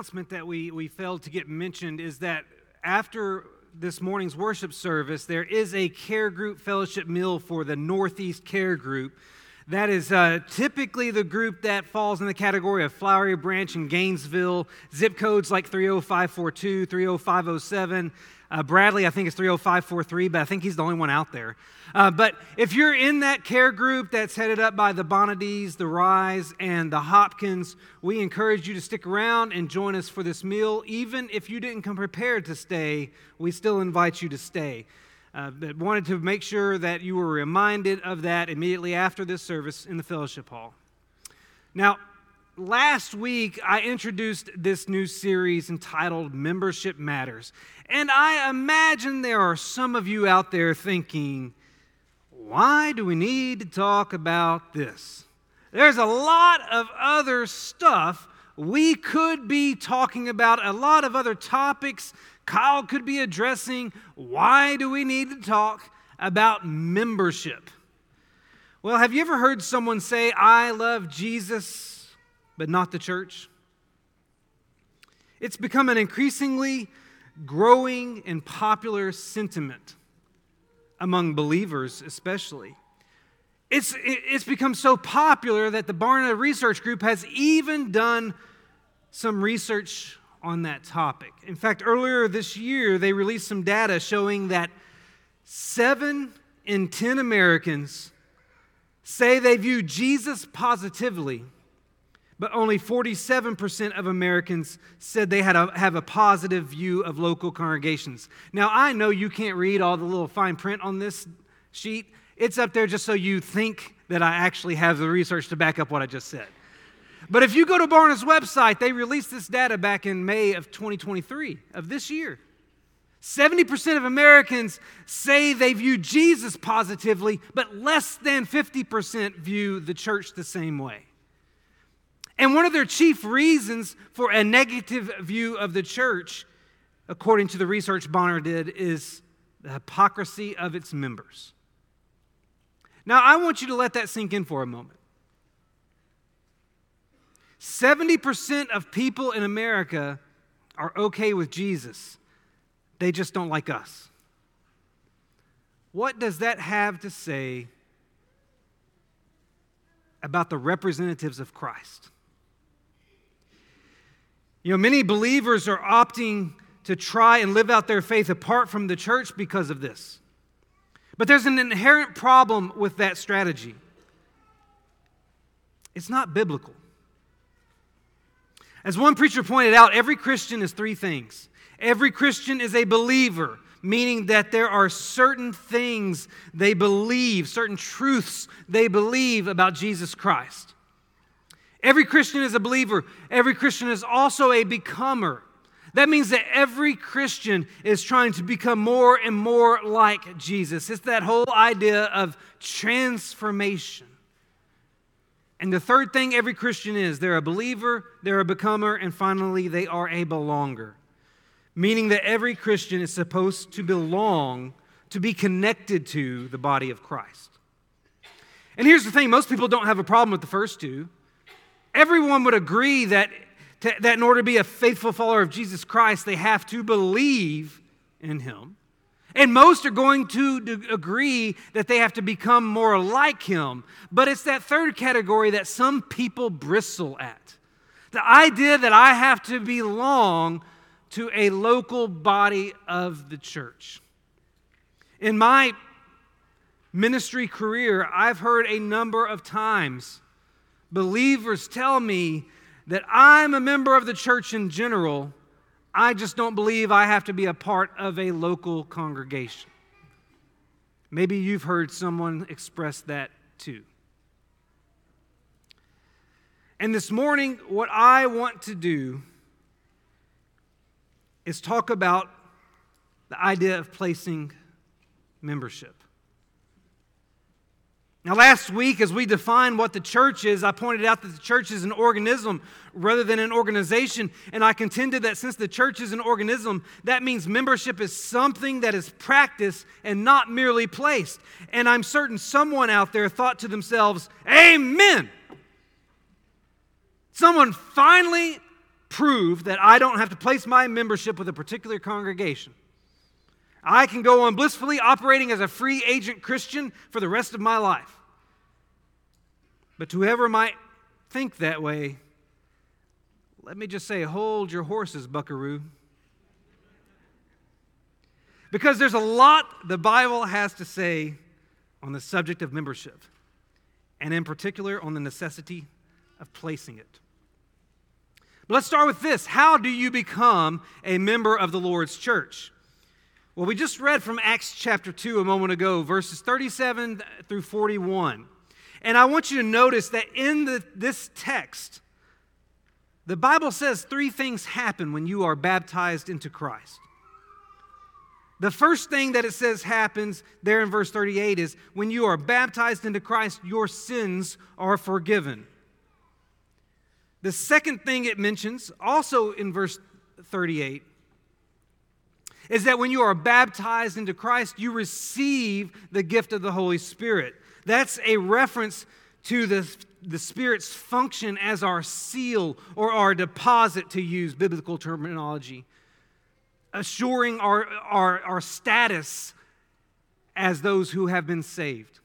announcement that we, we failed to get mentioned is that after this morning's worship service, there is a care group fellowship meal for the Northeast Care Group. That is uh, typically the group that falls in the category of Flowery Branch and Gainesville, zip codes like 30542, 30507. Uh, Bradley, I think, is 30543, but I think he's the only one out there. Uh, but if you're in that care group that's headed up by the Bonadies, the Ryes, and the Hopkins, we encourage you to stick around and join us for this meal. Even if you didn't come prepared to stay, we still invite you to stay. Uh, but wanted to make sure that you were reminded of that immediately after this service in the fellowship hall. Now, last week I introduced this new series entitled Membership Matters. And I imagine there are some of you out there thinking, why do we need to talk about this? There's a lot of other stuff we could be talking about, a lot of other topics Kyle could be addressing. Why do we need to talk about membership? Well, have you ever heard someone say, I love Jesus? But not the church. It's become an increasingly growing and popular sentiment among believers, especially. It's, it's become so popular that the Barna Research Group has even done some research on that topic. In fact, earlier this year, they released some data showing that seven in 10 Americans say they view Jesus positively but only 47% of Americans said they had a, have a positive view of local congregations. Now, I know you can't read all the little fine print on this sheet. It's up there just so you think that I actually have the research to back up what I just said. But if you go to Barna's website, they released this data back in May of 2023, of this year. 70% of Americans say they view Jesus positively, but less than 50% view the church the same way. And one of their chief reasons for a negative view of the church, according to the research Barna did, is the hypocrisy of its members. Now, I want you to let that sink in for a moment. 70% of people in America are okay with Jesus, they just don't like us. What does that have to say about the representatives of Christ? You know, many believers are opting to try and live out their faith apart from the church because of this. But there's an inherent problem with that strategy it's not biblical. As one preacher pointed out, every Christian is three things. Every Christian is a believer, meaning that there are certain things they believe, certain truths they believe about Jesus Christ. Every Christian is a believer, every Christian is also a becomer. That means that every Christian is trying to become more and more like Jesus. It's that whole idea of transformation. And the third thing every Christian is they're a believer, they're a becomer, and finally, they are a belonger. Meaning that every Christian is supposed to belong, to be connected to the body of Christ. And here's the thing most people don't have a problem with the first two. Everyone would agree that, that in order to be a faithful follower of Jesus Christ, they have to believe in him. And most are going to agree that they have to become more like him. But it's that third category that some people bristle at. The idea that I have to belong to a local body of the church. In my ministry career, I've heard a number of times believers tell me that I'm a member of the church in general, I just don't believe I have to be a part of a local congregation. Maybe you've heard someone express that too. And this morning, what I want to do is talk about the idea of placing membership. Now, last week, as we defined what the church is, I pointed out that the church is an organism rather than an organization. And I contended that since the church is an organism, that means membership is something that is practiced and not merely placed. And I'm certain someone out there thought to themselves, Amen. Someone finally proved that I don't have to place my membership with a particular congregation. I can go on blissfully operating as a free agent Christian for the rest of my life. But to whoever might think that way, let me just say, hold your horses, buckaroo. Because there's a lot the Bible has to say on the subject of membership, and in particular on the necessity of placing it. But let's start with this How do you become a member of the Lord's church? Well, we just read from Acts chapter 2 a moment ago, verses 37 through 41. And I want you to notice that in the, this text, the Bible says three things happen when you are baptized into Christ. The first thing that it says happens there in verse 38 is when you are baptized into Christ, your sins are forgiven. The second thing it mentions, also in verse 38, is that when you are baptized into Christ, you receive the gift of the Holy Spirit. That's a reference to the, the Spirit's function as our seal or our deposit, to use biblical terminology, assuring our, our, our status as those who have been saved.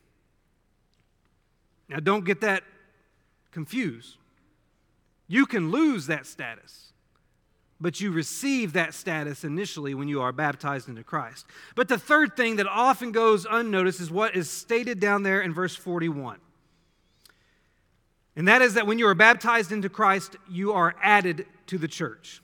Now, don't get that confused. You can lose that status but you receive that status initially when you are baptized into Christ. But the third thing that often goes unnoticed is what is stated down there in verse 41. And that is that when you are baptized into Christ, you are added to the church.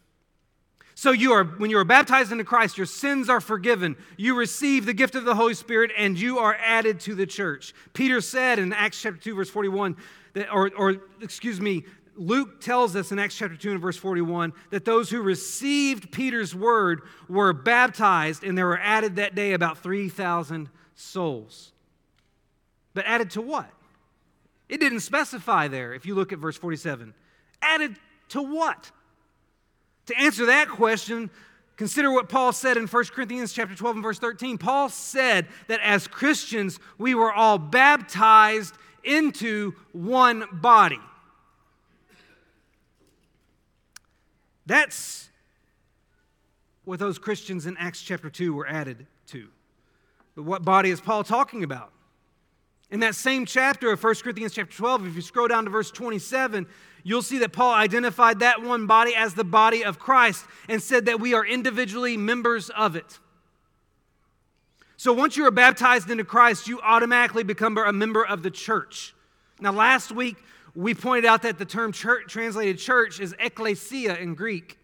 So you are when you are baptized into Christ, your sins are forgiven. You receive the gift of the Holy Spirit and you are added to the church. Peter said in Acts chapter 2 verse 41 that or, or excuse me, Luke tells us in Acts chapter 2 and verse 41 that those who received Peter's word were baptized, and there were added that day about 3,000 souls. But added to what? It didn't specify there if you look at verse 47. Added to what? To answer that question, consider what Paul said in 1 Corinthians chapter 12 and verse 13. Paul said that as Christians, we were all baptized into one body. That's what those Christians in Acts chapter 2 were added to. But what body is Paul talking about? In that same chapter of 1 Corinthians chapter 12, if you scroll down to verse 27, you'll see that Paul identified that one body as the body of Christ and said that we are individually members of it. So once you are baptized into Christ, you automatically become a member of the church. Now, last week, we pointed out that the term church, translated church is ekklesia in Greek.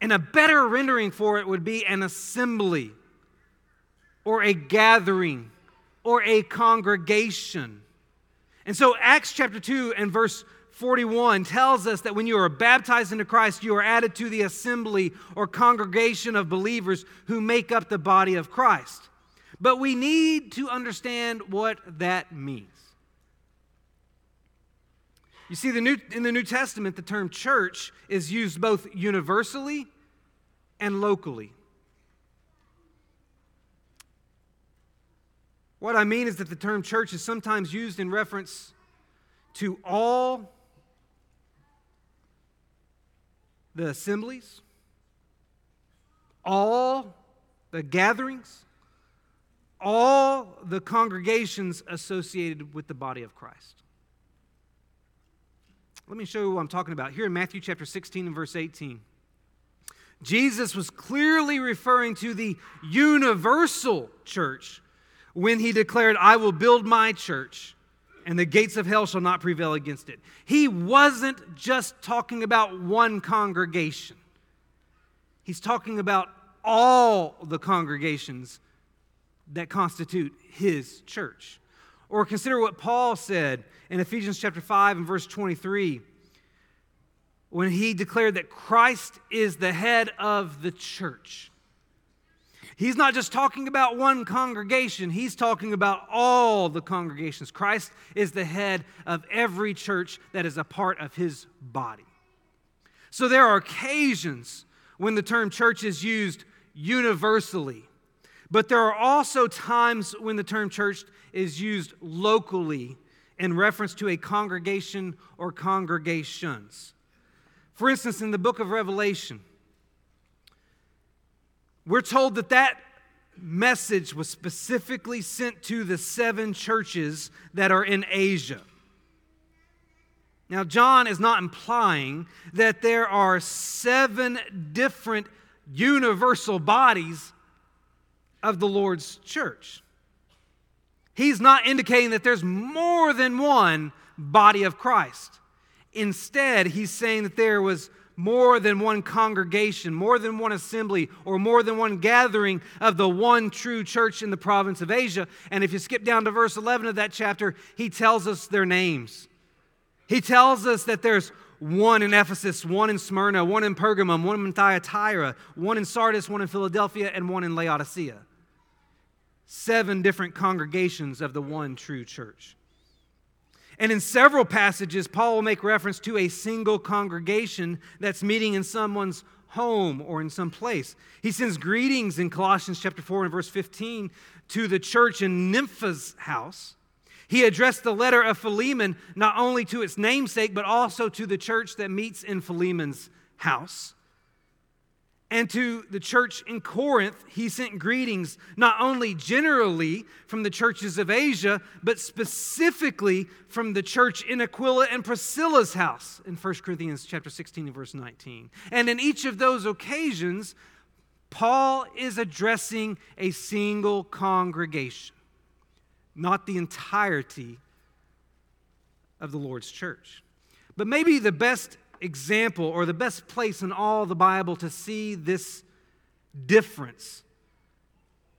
And a better rendering for it would be an assembly or a gathering or a congregation. And so Acts chapter 2 and verse 41 tells us that when you are baptized into Christ, you are added to the assembly or congregation of believers who make up the body of Christ. But we need to understand what that means. You see, the New, in the New Testament, the term church is used both universally and locally. What I mean is that the term church is sometimes used in reference to all the assemblies, all the gatherings, all the congregations associated with the body of Christ. Let me show you what I'm talking about. Here in Matthew chapter 16 and verse 18, Jesus was clearly referring to the universal church when he declared, I will build my church and the gates of hell shall not prevail against it. He wasn't just talking about one congregation, he's talking about all the congregations that constitute his church. Or consider what Paul said in Ephesians chapter 5 and verse 23 when he declared that Christ is the head of the church. He's not just talking about one congregation, he's talking about all the congregations. Christ is the head of every church that is a part of his body. So there are occasions when the term church is used universally, but there are also times when the term church is used locally in reference to a congregation or congregations. For instance, in the book of Revelation, we're told that that message was specifically sent to the seven churches that are in Asia. Now, John is not implying that there are seven different universal bodies of the Lord's church. He's not indicating that there's more than one body of Christ. Instead, he's saying that there was more than one congregation, more than one assembly, or more than one gathering of the one true church in the province of Asia. And if you skip down to verse 11 of that chapter, he tells us their names. He tells us that there's one in Ephesus, one in Smyrna, one in Pergamum, one in Thyatira, one in Sardis, one in Philadelphia, and one in Laodicea. Seven different congregations of the one true church. And in several passages, Paul will make reference to a single congregation that's meeting in someone's home or in some place. He sends greetings in Colossians chapter 4 and verse 15 to the church in Nympha's house. He addressed the letter of Philemon not only to its namesake, but also to the church that meets in Philemon's house. And to the church in Corinth, he sent greetings not only generally from the churches of Asia, but specifically from the church in Aquila and Priscilla's house in 1 Corinthians chapter 16 and verse 19. And in each of those occasions, Paul is addressing a single congregation not the entirety of the Lord's church. But maybe the best example or the best place in all the Bible to see this difference,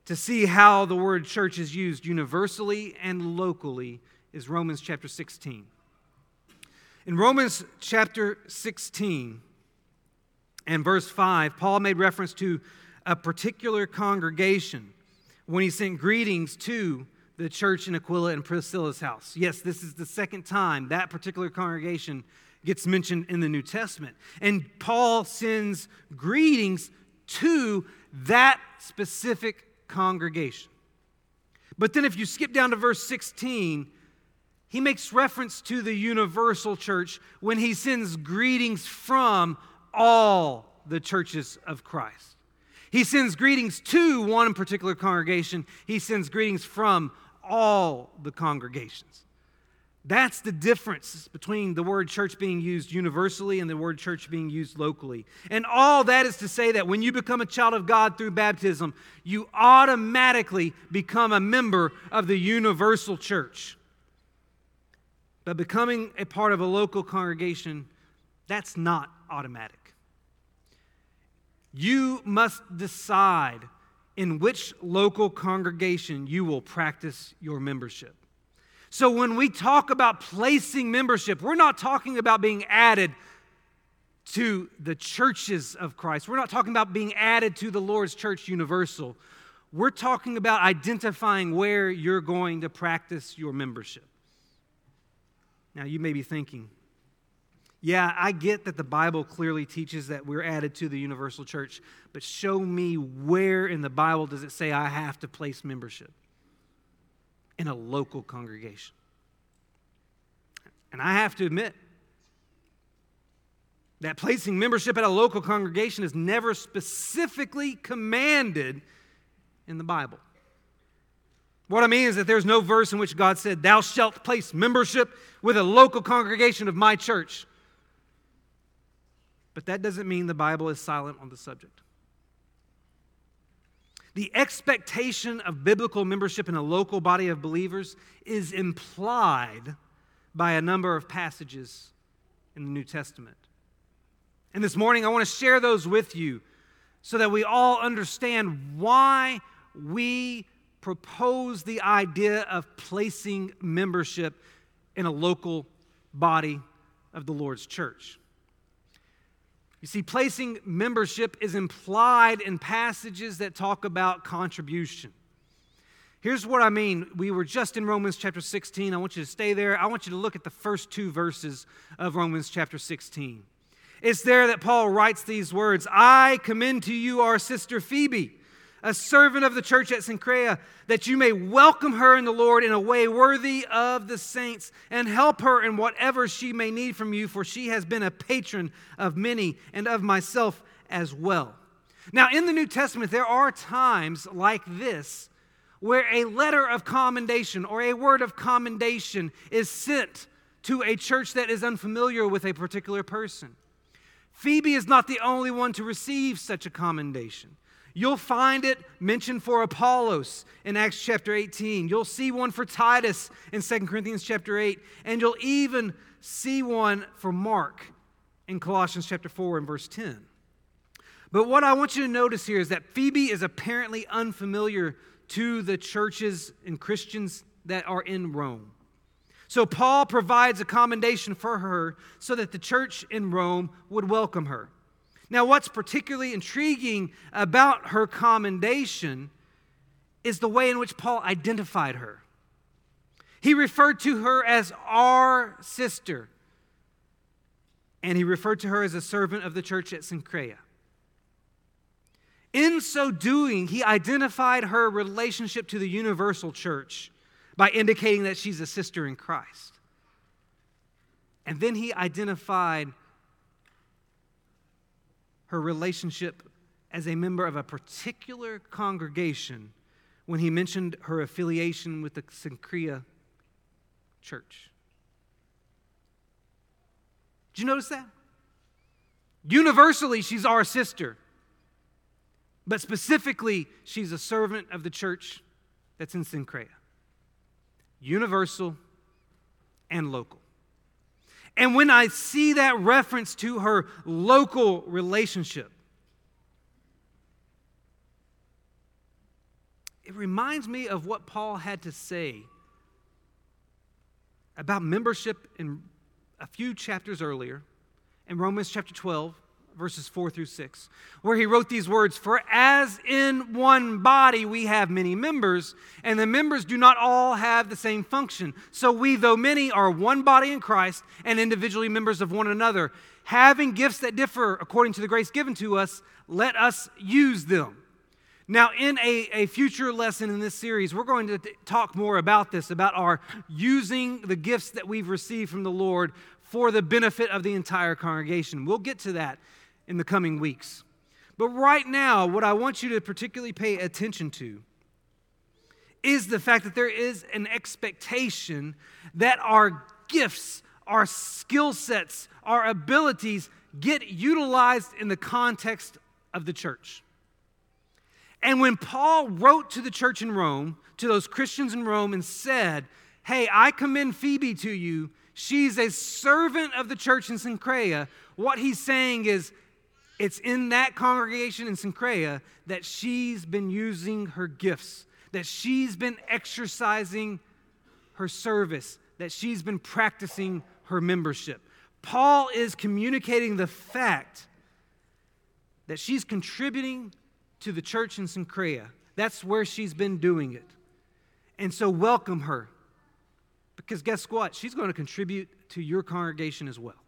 to see how the word church is used universally and locally, is Romans chapter 16. In Romans chapter 16 and verse 5, Paul made reference to a particular congregation when he sent greetings to the church in Aquila and Priscilla's house. Yes, this is the second time that particular congregation gets mentioned in the New Testament. And Paul sends greetings to that specific congregation. But then if you skip down to verse 16, he makes reference to the universal church when he sends greetings from all the churches of Christ. He sends greetings to one particular congregation, he sends greetings from all the congregations. That's the difference between the word church being used universally and the word church being used locally. And all that is to say that when you become a child of God through baptism, you automatically become a member of the universal church. But becoming a part of a local congregation, that's not automatic. You must decide in which local congregation you will practice your membership. So, when we talk about placing membership, we're not talking about being added to the churches of Christ. We're not talking about being added to the Lord's church universal. We're talking about identifying where you're going to practice your membership. Now, you may be thinking, yeah, I get that the Bible clearly teaches that we're added to the universal church, but show me where in the Bible does it say I have to place membership in a local congregation? And I have to admit that placing membership at a local congregation is never specifically commanded in the Bible. What I mean is that there's no verse in which God said, Thou shalt place membership with a local congregation of my church. But that doesn't mean the Bible is silent on the subject. The expectation of biblical membership in a local body of believers is implied by a number of passages in the New Testament. And this morning, I want to share those with you so that we all understand why we propose the idea of placing membership in a local body of the Lord's church. You see, placing membership is implied in passages that talk about contribution. Here's what I mean. We were just in Romans chapter 16. I want you to stay there. I want you to look at the first two verses of Romans chapter 16. It's there that Paul writes these words I commend to you our sister Phoebe, a servant of the church at Cenchrea, that you may welcome her in the Lord in a way worthy of the saints, and help her in whatever she may need from you, for she has been a patron of many and of myself as well. Now, in the New Testament, there are times like this where a letter of commendation or a word of commendation is sent to a church that is unfamiliar with a particular person. Phoebe is not the only one to receive such a commendation. You'll find it mentioned for Apollos in Acts chapter 18. You'll see one for Titus in 2 Corinthians chapter 8. And you'll even see one for Mark in Colossians chapter 4 and verse 10. But what I want you to notice here is that Phoebe is apparently unfamiliar to the churches and Christians that are in Rome. So Paul provides a commendation for her so that the church in Rome would welcome her. Now, what's particularly intriguing about her commendation is the way in which Paul identified her. He referred to her as our sister, and he referred to her as a servant of the church at Cenchrea. In so doing, he identified her relationship to the universal church by indicating that she's a sister in Christ. And then he identified her relationship as a member of a particular congregation when he mentioned her affiliation with the Cenchrea church. Did you notice that? Universally, she's our sister. But specifically, she's a servant of the church that's in Cenchrea universal and local. And when I see that reference to her local relationship, it reminds me of what Paul had to say about membership in a few chapters earlier. In Romans chapter 12 verses 4 through 6, where he wrote these words For as in one body we have many members, and the members do not all have the same function. So we, though many, are one body in Christ and individually members of one another. Having gifts that differ according to the grace given to us, let us use them. Now, in a, a future lesson in this series, we're going to talk more about this, about our using the gifts that we've received from the Lord for the benefit of the entire congregation. We'll get to that in the coming weeks. But right now, what I want you to particularly pay attention to is the fact that there is an expectation that our gifts, our skill sets, our abilities get utilized in the context of the church. And when Paul wrote to the church in Rome, to those Christians in Rome, and said, Hey, I commend Phoebe to you. She's a servant of the church in Cenchrea. What he's saying is, it's in that congregation in Cenchrea that she's been using her gifts, that she's been exercising her service, that she's been practicing her membership. Paul is communicating the fact that she's contributing to the church in Cenchrea. That's where she's been doing it. And so welcome her. Because guess what? She's going to contribute to your congregation as well.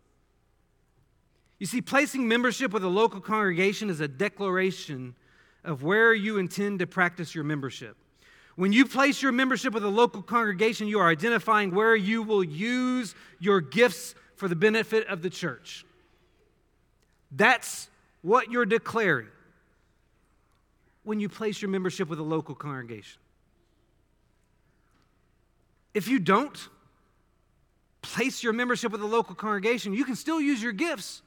You see, placing membership with a local congregation is a declaration of where you intend to practice your membership. When you place your membership with a local congregation, you are identifying where you will use your gifts for the benefit of the church. That's what you're declaring when you place your membership with a local congregation. If you don't place your membership with a local congregation, you can still use your gifts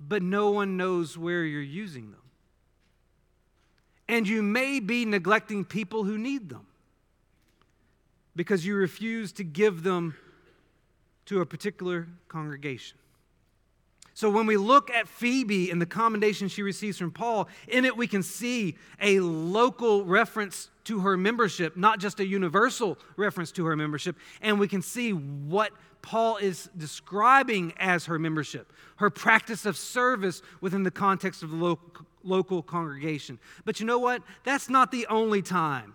but no one knows where you're using them. And you may be neglecting people who need them because you refuse to give them to a particular congregation. So when we look at Phoebe and the commendation she receives from Paul, in it we can see a local reference to her membership, not just a universal reference to her membership, and we can see what Paul is describing as her membership, her practice of service within the context of the local, congregation. But you know what? That's not the only time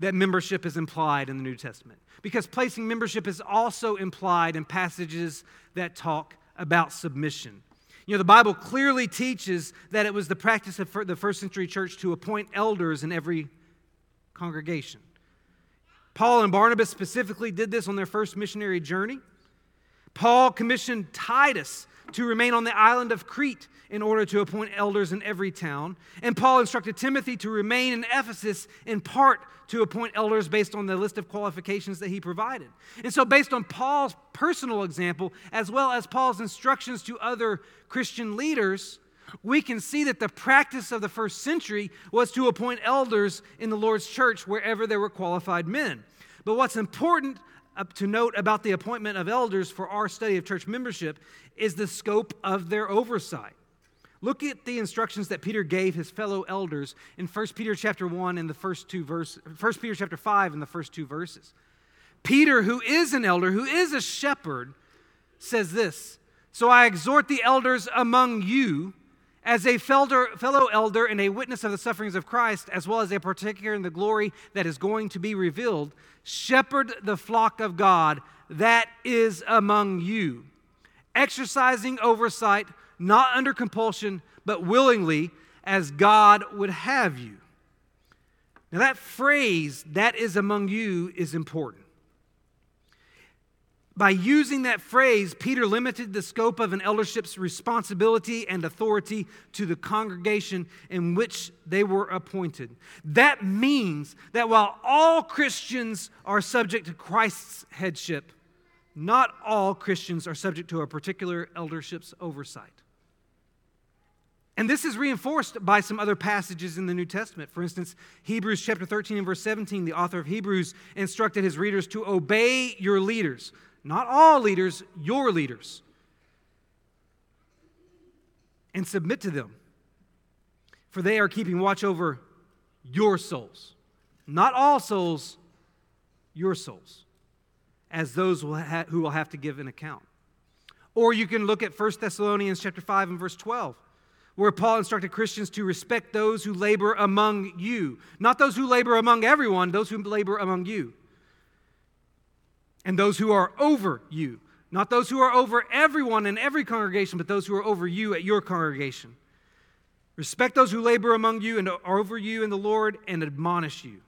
that membership is implied in the New Testament, because placing membership is also implied in passages that talk about submission. You know, the Bible clearly teaches that it was the practice of the first century church to appoint elders in every congregation. Paul and Barnabas specifically did this on their first missionary journey. Paul commissioned Titus to remain on the island of Crete in order to appoint elders in every town. And Paul instructed Timothy to remain in Ephesus in part to appoint elders based on the list of qualifications that he provided. And so, based on Paul's personal example, as well as Paul's instructions to other Christian leaders, we can see that the practice of the first century was to appoint elders in the Lord's church wherever there were qualified men. But what's important uh, to note about the appointment of elders for our study of church membership is the scope of their oversight. Look at the instructions that Peter gave his fellow elders in 1 Peter chapter 1 and the first two verses, 1 Peter chapter 5 and the first two verses. Peter, who is an elder, who is a shepherd, says this So I exhort the elders among you as a fellow elder and a witness of the sufferings of Christ, as well as a partaker in the glory that is going to be revealed, shepherd the flock of God that is among you, exercising oversight, not under compulsion, but willingly, as God would have you. Now, that phrase, that is among you, is important. By using that phrase, Peter limited the scope of an eldership's responsibility and authority to the congregation in which they were appointed. That means that while all Christians are subject to Christ's headship, not all Christians are subject to a particular eldership's oversight. And this is reinforced by some other passages in the New Testament. For instance, Hebrews chapter 13 and verse 17, the author of Hebrews instructed his readers to obey your leaders not all leaders, your leaders. And submit to them, for they are keeping watch over your souls. Not all souls, your souls, as those who will have to give an account. Or you can look at 1 Thessalonians chapter 5 and verse 12 where Paul instructed Christians to respect those who labor among you. Not those who labor among everyone, those who labor among you and those who are over you. Not those who are over everyone in every congregation, but those who are over you at your congregation. Respect those who labor among you and are over you in the Lord and admonish you.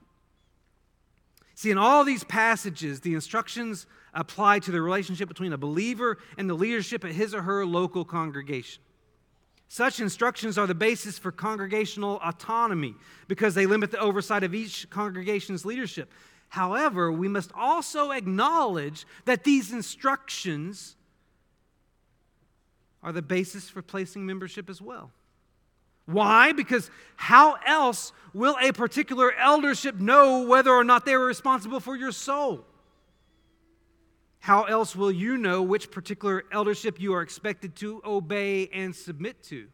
See, in all these passages, the instructions apply to the relationship between a believer and the leadership at his or her local congregation. Such instructions are the basis for congregational autonomy because they limit the oversight of each congregation's leadership. However, we must also acknowledge that these instructions are the basis for placing membership as well. Why? Because how else will a particular eldership know whether or not they are responsible for your soul? How else will you know which particular eldership you are expected to obey and submit to?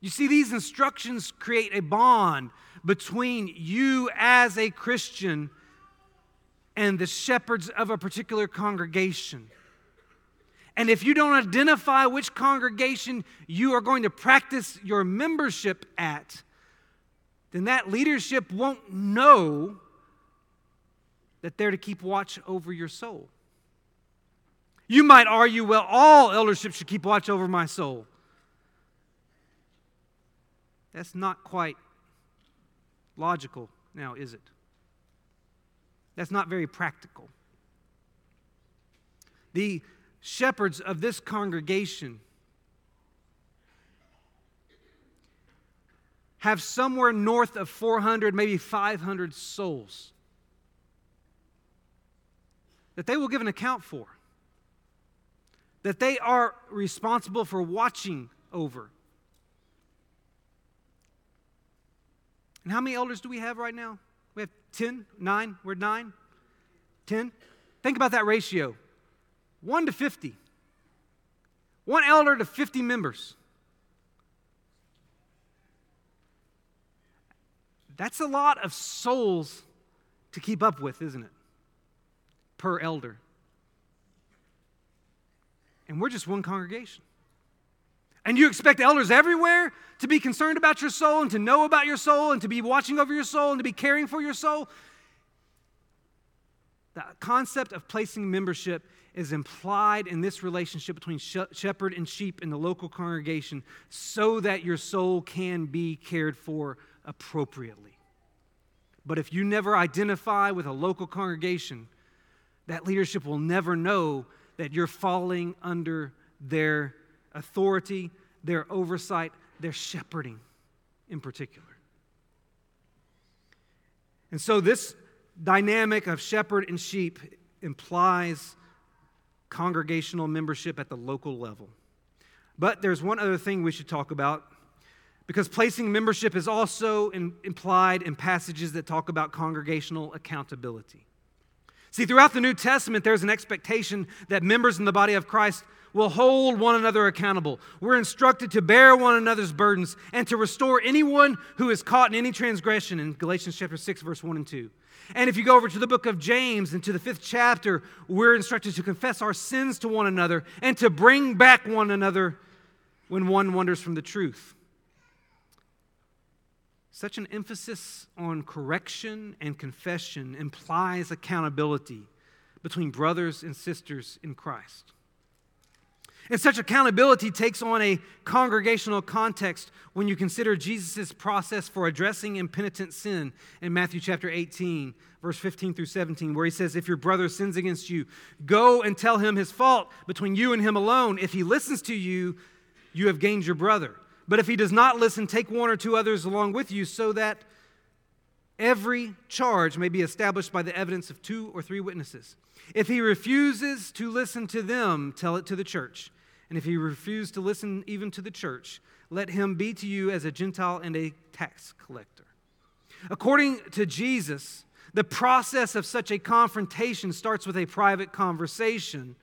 You see, these instructions create a bond between you as a Christian and the shepherds of a particular congregation. And if you don't identify which congregation you are going to practice your membership at, then that leadership won't know that they're to keep watch over your soul. You might argue, well, all eldership should keep watch over my soul. That's not quite logical now, is it? That's not very practical. The shepherds of this congregation have somewhere north of 400, maybe 500 souls that they will give an account for, that they are responsible for watching over. And how many elders do we have right now? We have 10, 9, we're 9, 10. Think about that ratio 1 to 50. One elder to 50 members. That's a lot of souls to keep up with, isn't it? Per elder. And we're just one congregation. And you expect elders everywhere to be concerned about your soul and to know about your soul and to be watching over your soul and to be caring for your soul. The concept of placing membership is implied in this relationship between shepherd and sheep in the local congregation so that your soul can be cared for appropriately. But if you never identify with a local congregation, that leadership will never know that you're falling under their authority, their oversight, their shepherding in particular. And so, this dynamic of shepherd and sheep implies congregational membership at the local level. But there's one other thing we should talk about because placing membership is also in, implied in passages that talk about congregational accountability. See, throughout the New Testament, there's an expectation that members in the body of Christ will hold one another accountable. We're instructed to bear one another's burdens and to restore anyone who is caught in any transgression in Galatians chapter 6 verse 1 and 2. And if you go over to the book of James and to the 5th chapter, we're instructed to confess our sins to one another and to bring back one another when one wanders from the truth. Such an emphasis on correction and confession implies accountability between brothers and sisters in Christ. And such accountability takes on a congregational context when you consider Jesus' process for addressing impenitent sin in Matthew chapter 18, verse 15 through 17, where he says, If your brother sins against you, go and tell him his fault between you and him alone. If he listens to you, you have gained your brother. But if he does not listen, take one or two others along with you so that every charge may be established by the evidence of two or three witnesses. If he refuses to listen to them, tell it to the church. And if he refuse to listen even to the church, let him be to you as a Gentile and a tax collector. According to Jesus, the process of such a confrontation starts with a private conversation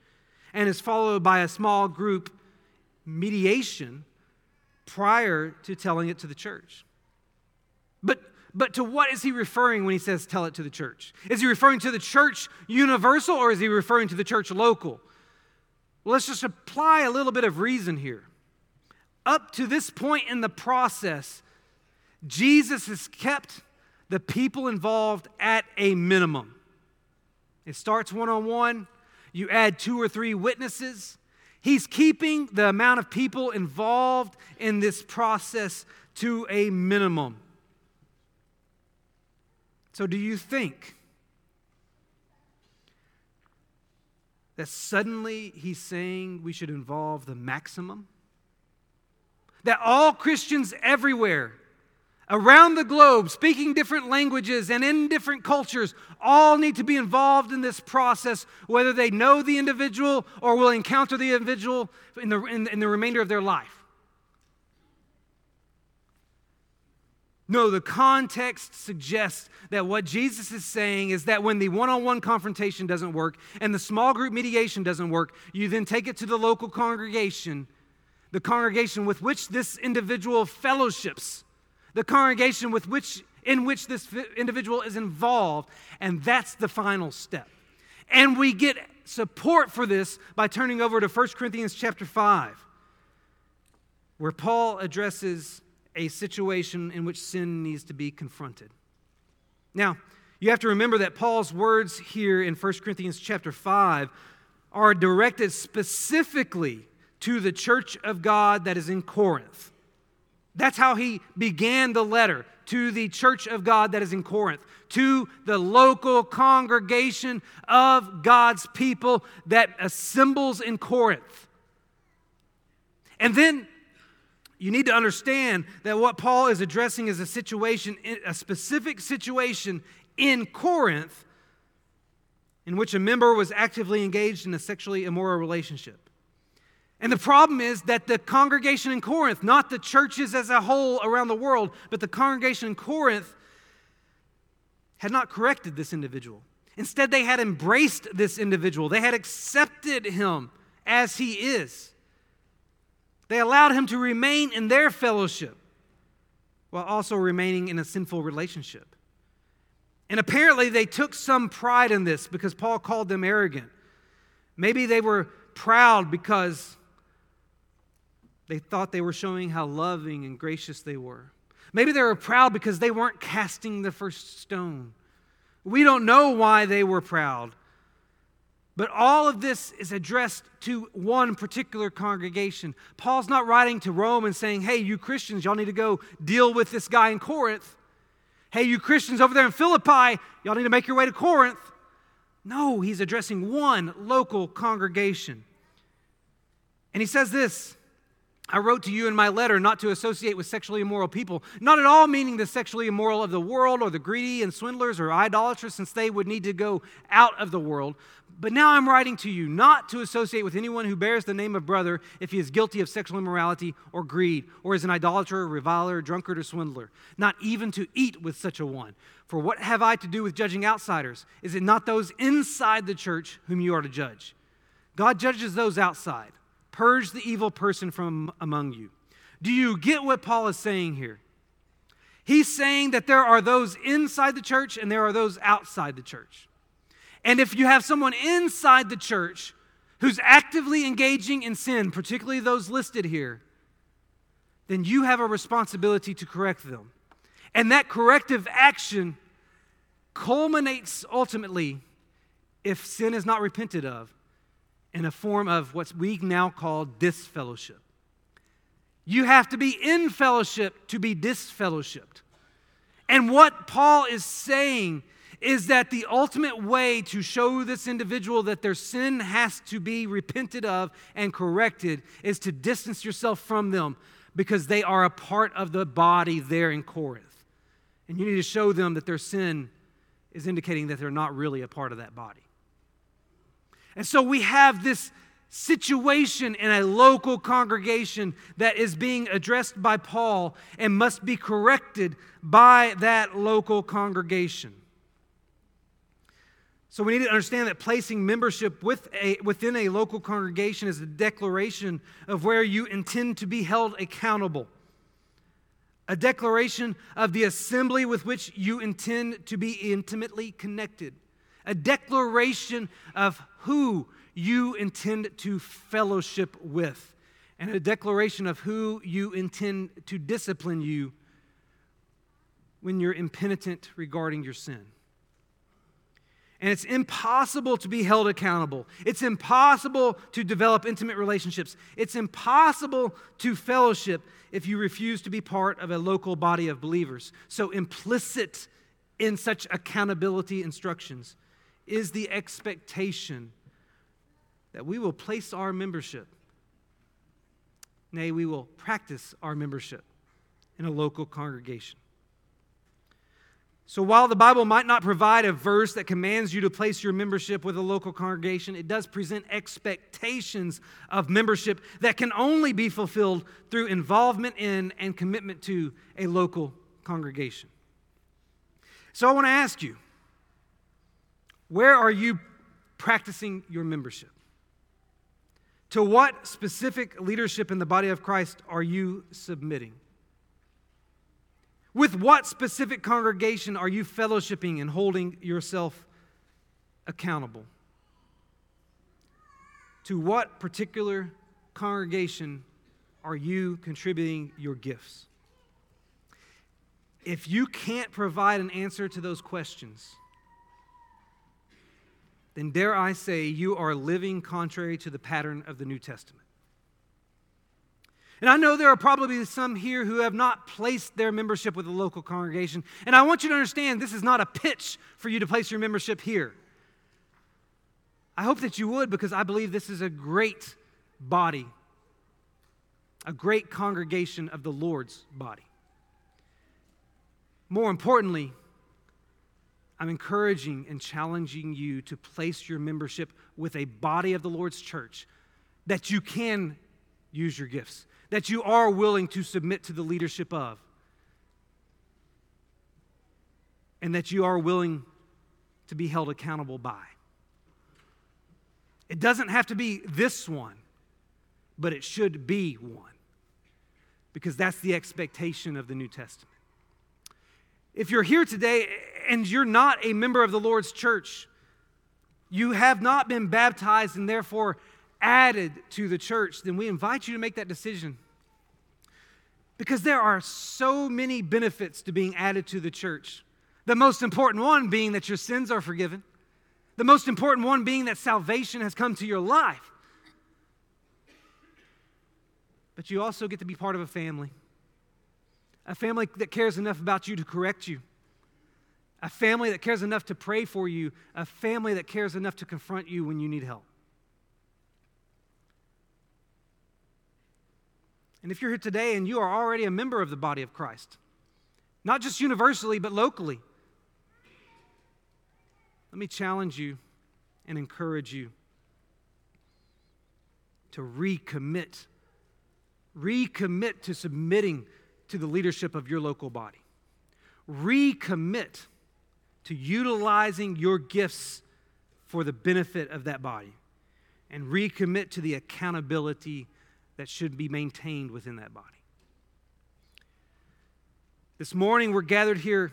and is followed by a small group mediation prior to telling it to the church. But but to what is he referring when he says tell it to the church? Is he referring to the church universal or is he referring to the church local? Well, let's just apply a little bit of reason here. Up to this point in the process, Jesus has kept the people involved at a minimum. It starts one on one, you add two or three witnesses. He's keeping the amount of people involved in this process to a minimum. So, do you think that suddenly he's saying we should involve the maximum? That all Christians everywhere, around the globe, speaking different languages and in different cultures, all need to be involved in this process, whether they know the individual or will encounter the individual in the, in, in the remainder of their life. No, the context suggests that what Jesus is saying is that when the one on one confrontation doesn't work and the small group mediation doesn't work, you then take it to the local congregation, the congregation with which this individual fellowships, the congregation with which, in which this individual is involved, and that's the final step. And we get support for this by turning over to 1 Corinthians chapter 5, where Paul addresses a situation in which sin needs to be confronted. Now, you have to remember that Paul's words here in 1 Corinthians chapter 5 are directed specifically to the church of God that is in Corinth. That's how he began the letter to the church of God that is in Corinth, to the local congregation of God's people that assembles in Corinth. And then you need to understand that what Paul is addressing is a situation, a specific situation in Corinth in which a member was actively engaged in a sexually immoral relationship. And the problem is that the congregation in Corinth, not the churches as a whole around the world, but the congregation in Corinth, had not corrected this individual. Instead, they had embraced this individual, they had accepted him as he is. They allowed him to remain in their fellowship while also remaining in a sinful relationship. And apparently, they took some pride in this because Paul called them arrogant. Maybe they were proud because they thought they were showing how loving and gracious they were. Maybe they were proud because they weren't casting the first stone. We don't know why they were proud, But all of this is addressed to one particular congregation. Paul's not writing to Rome and saying, hey, you Christians, y'all need to go deal with this guy in Corinth. Hey, you Christians over there in Philippi, y'all need to make your way to Corinth. No, he's addressing one local congregation. And he says this I wrote to you in my letter not to associate with sexually immoral people, not at all meaning the sexually immoral of the world or the greedy and swindlers or idolaters, since they would need to go out of the world. But now I'm writing to you not to associate with anyone who bears the name of brother if he is guilty of sexual immorality or greed, or is an idolater, reviler, drunkard, or swindler, not even to eat with such a one. For what have I to do with judging outsiders? Is it not those inside the church whom you are to judge? God judges those outside. Purge the evil person from among you. Do you get what Paul is saying here? He's saying that there are those inside the church and there are those outside the church. And if you have someone inside the church who's actively engaging in sin, particularly those listed here, then you have a responsibility to correct them. And that corrective action culminates ultimately, if sin is not repented of, in a form of what we now call disfellowship. You have to be in fellowship to be disfellowshipped. And what Paul is saying is that the ultimate way to show this individual that their sin has to be repented of and corrected is to distance yourself from them because they are a part of the body there in Corinth. And you need to show them that their sin is indicating that they're not really a part of that body. And so we have this situation in a local congregation that is being addressed by Paul and must be corrected by that local congregation. So we need to understand that placing membership with a, within a local congregation is a declaration of where you intend to be held accountable. A declaration of the assembly with which you intend to be intimately connected a declaration of who you intend to fellowship with, and a declaration of who you intend to discipline you when you're impenitent regarding your sin. And it's impossible to be held accountable. It's impossible to develop intimate relationships. It's impossible to fellowship if you refuse to be part of a local body of believers. So, implicit in such accountability instructions is the expectation that we will place our membership, nay, we will practice our membership in a local congregation. So, while the Bible might not provide a verse that commands you to place your membership with a local congregation, it does present expectations of membership that can only be fulfilled through involvement in and commitment to a local congregation. So, I want to ask you where are you practicing your membership? To what specific leadership in the body of Christ are you submitting? With what specific congregation are you fellowshipping and holding yourself accountable? To what particular congregation are you contributing your gifts? If you can't provide an answer to those questions, then dare I say you are living contrary to the pattern of the New Testament. And I know there are probably some here who have not placed their membership with a local congregation. And I want you to understand this is not a pitch for you to place your membership here. I hope that you would because I believe this is a great body, a great congregation of the Lord's body. More importantly, I'm encouraging and challenging you to place your membership with a body of the Lord's church that you can use your gifts, that you are willing to submit to the leadership of, and that you are willing to be held accountable by. It doesn't have to be this one, but it should be one, because that's the expectation of the New Testament. If you're here today and you're not a member of the Lord's church, you have not been baptized and therefore added to the church, then we invite you to make that decision. Because there are so many benefits to being added to the church. The most important one being that your sins are forgiven. The most important one being that salvation has come to your life. But you also get to be part of a family. A family that cares enough about you to correct you. A family that cares enough to pray for you. A family that cares enough to confront you when you need help. And if you're here today and you are already a member of the body of Christ, not just universally, but locally, let me challenge you and encourage you to recommit. Recommit to submitting to the leadership of your local body. Recommit to utilizing your gifts for the benefit of that body. And recommit to the accountability that should be maintained within that body. This morning, we're gathered here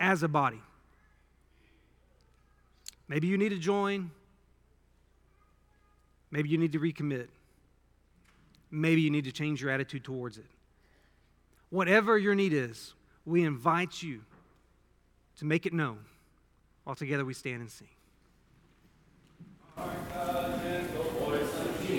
as a body. Maybe you need to join. Maybe you need to recommit. Maybe you need to change your attitude towards it. Whatever your need is, we invite you to make it known. All together we stand and sing.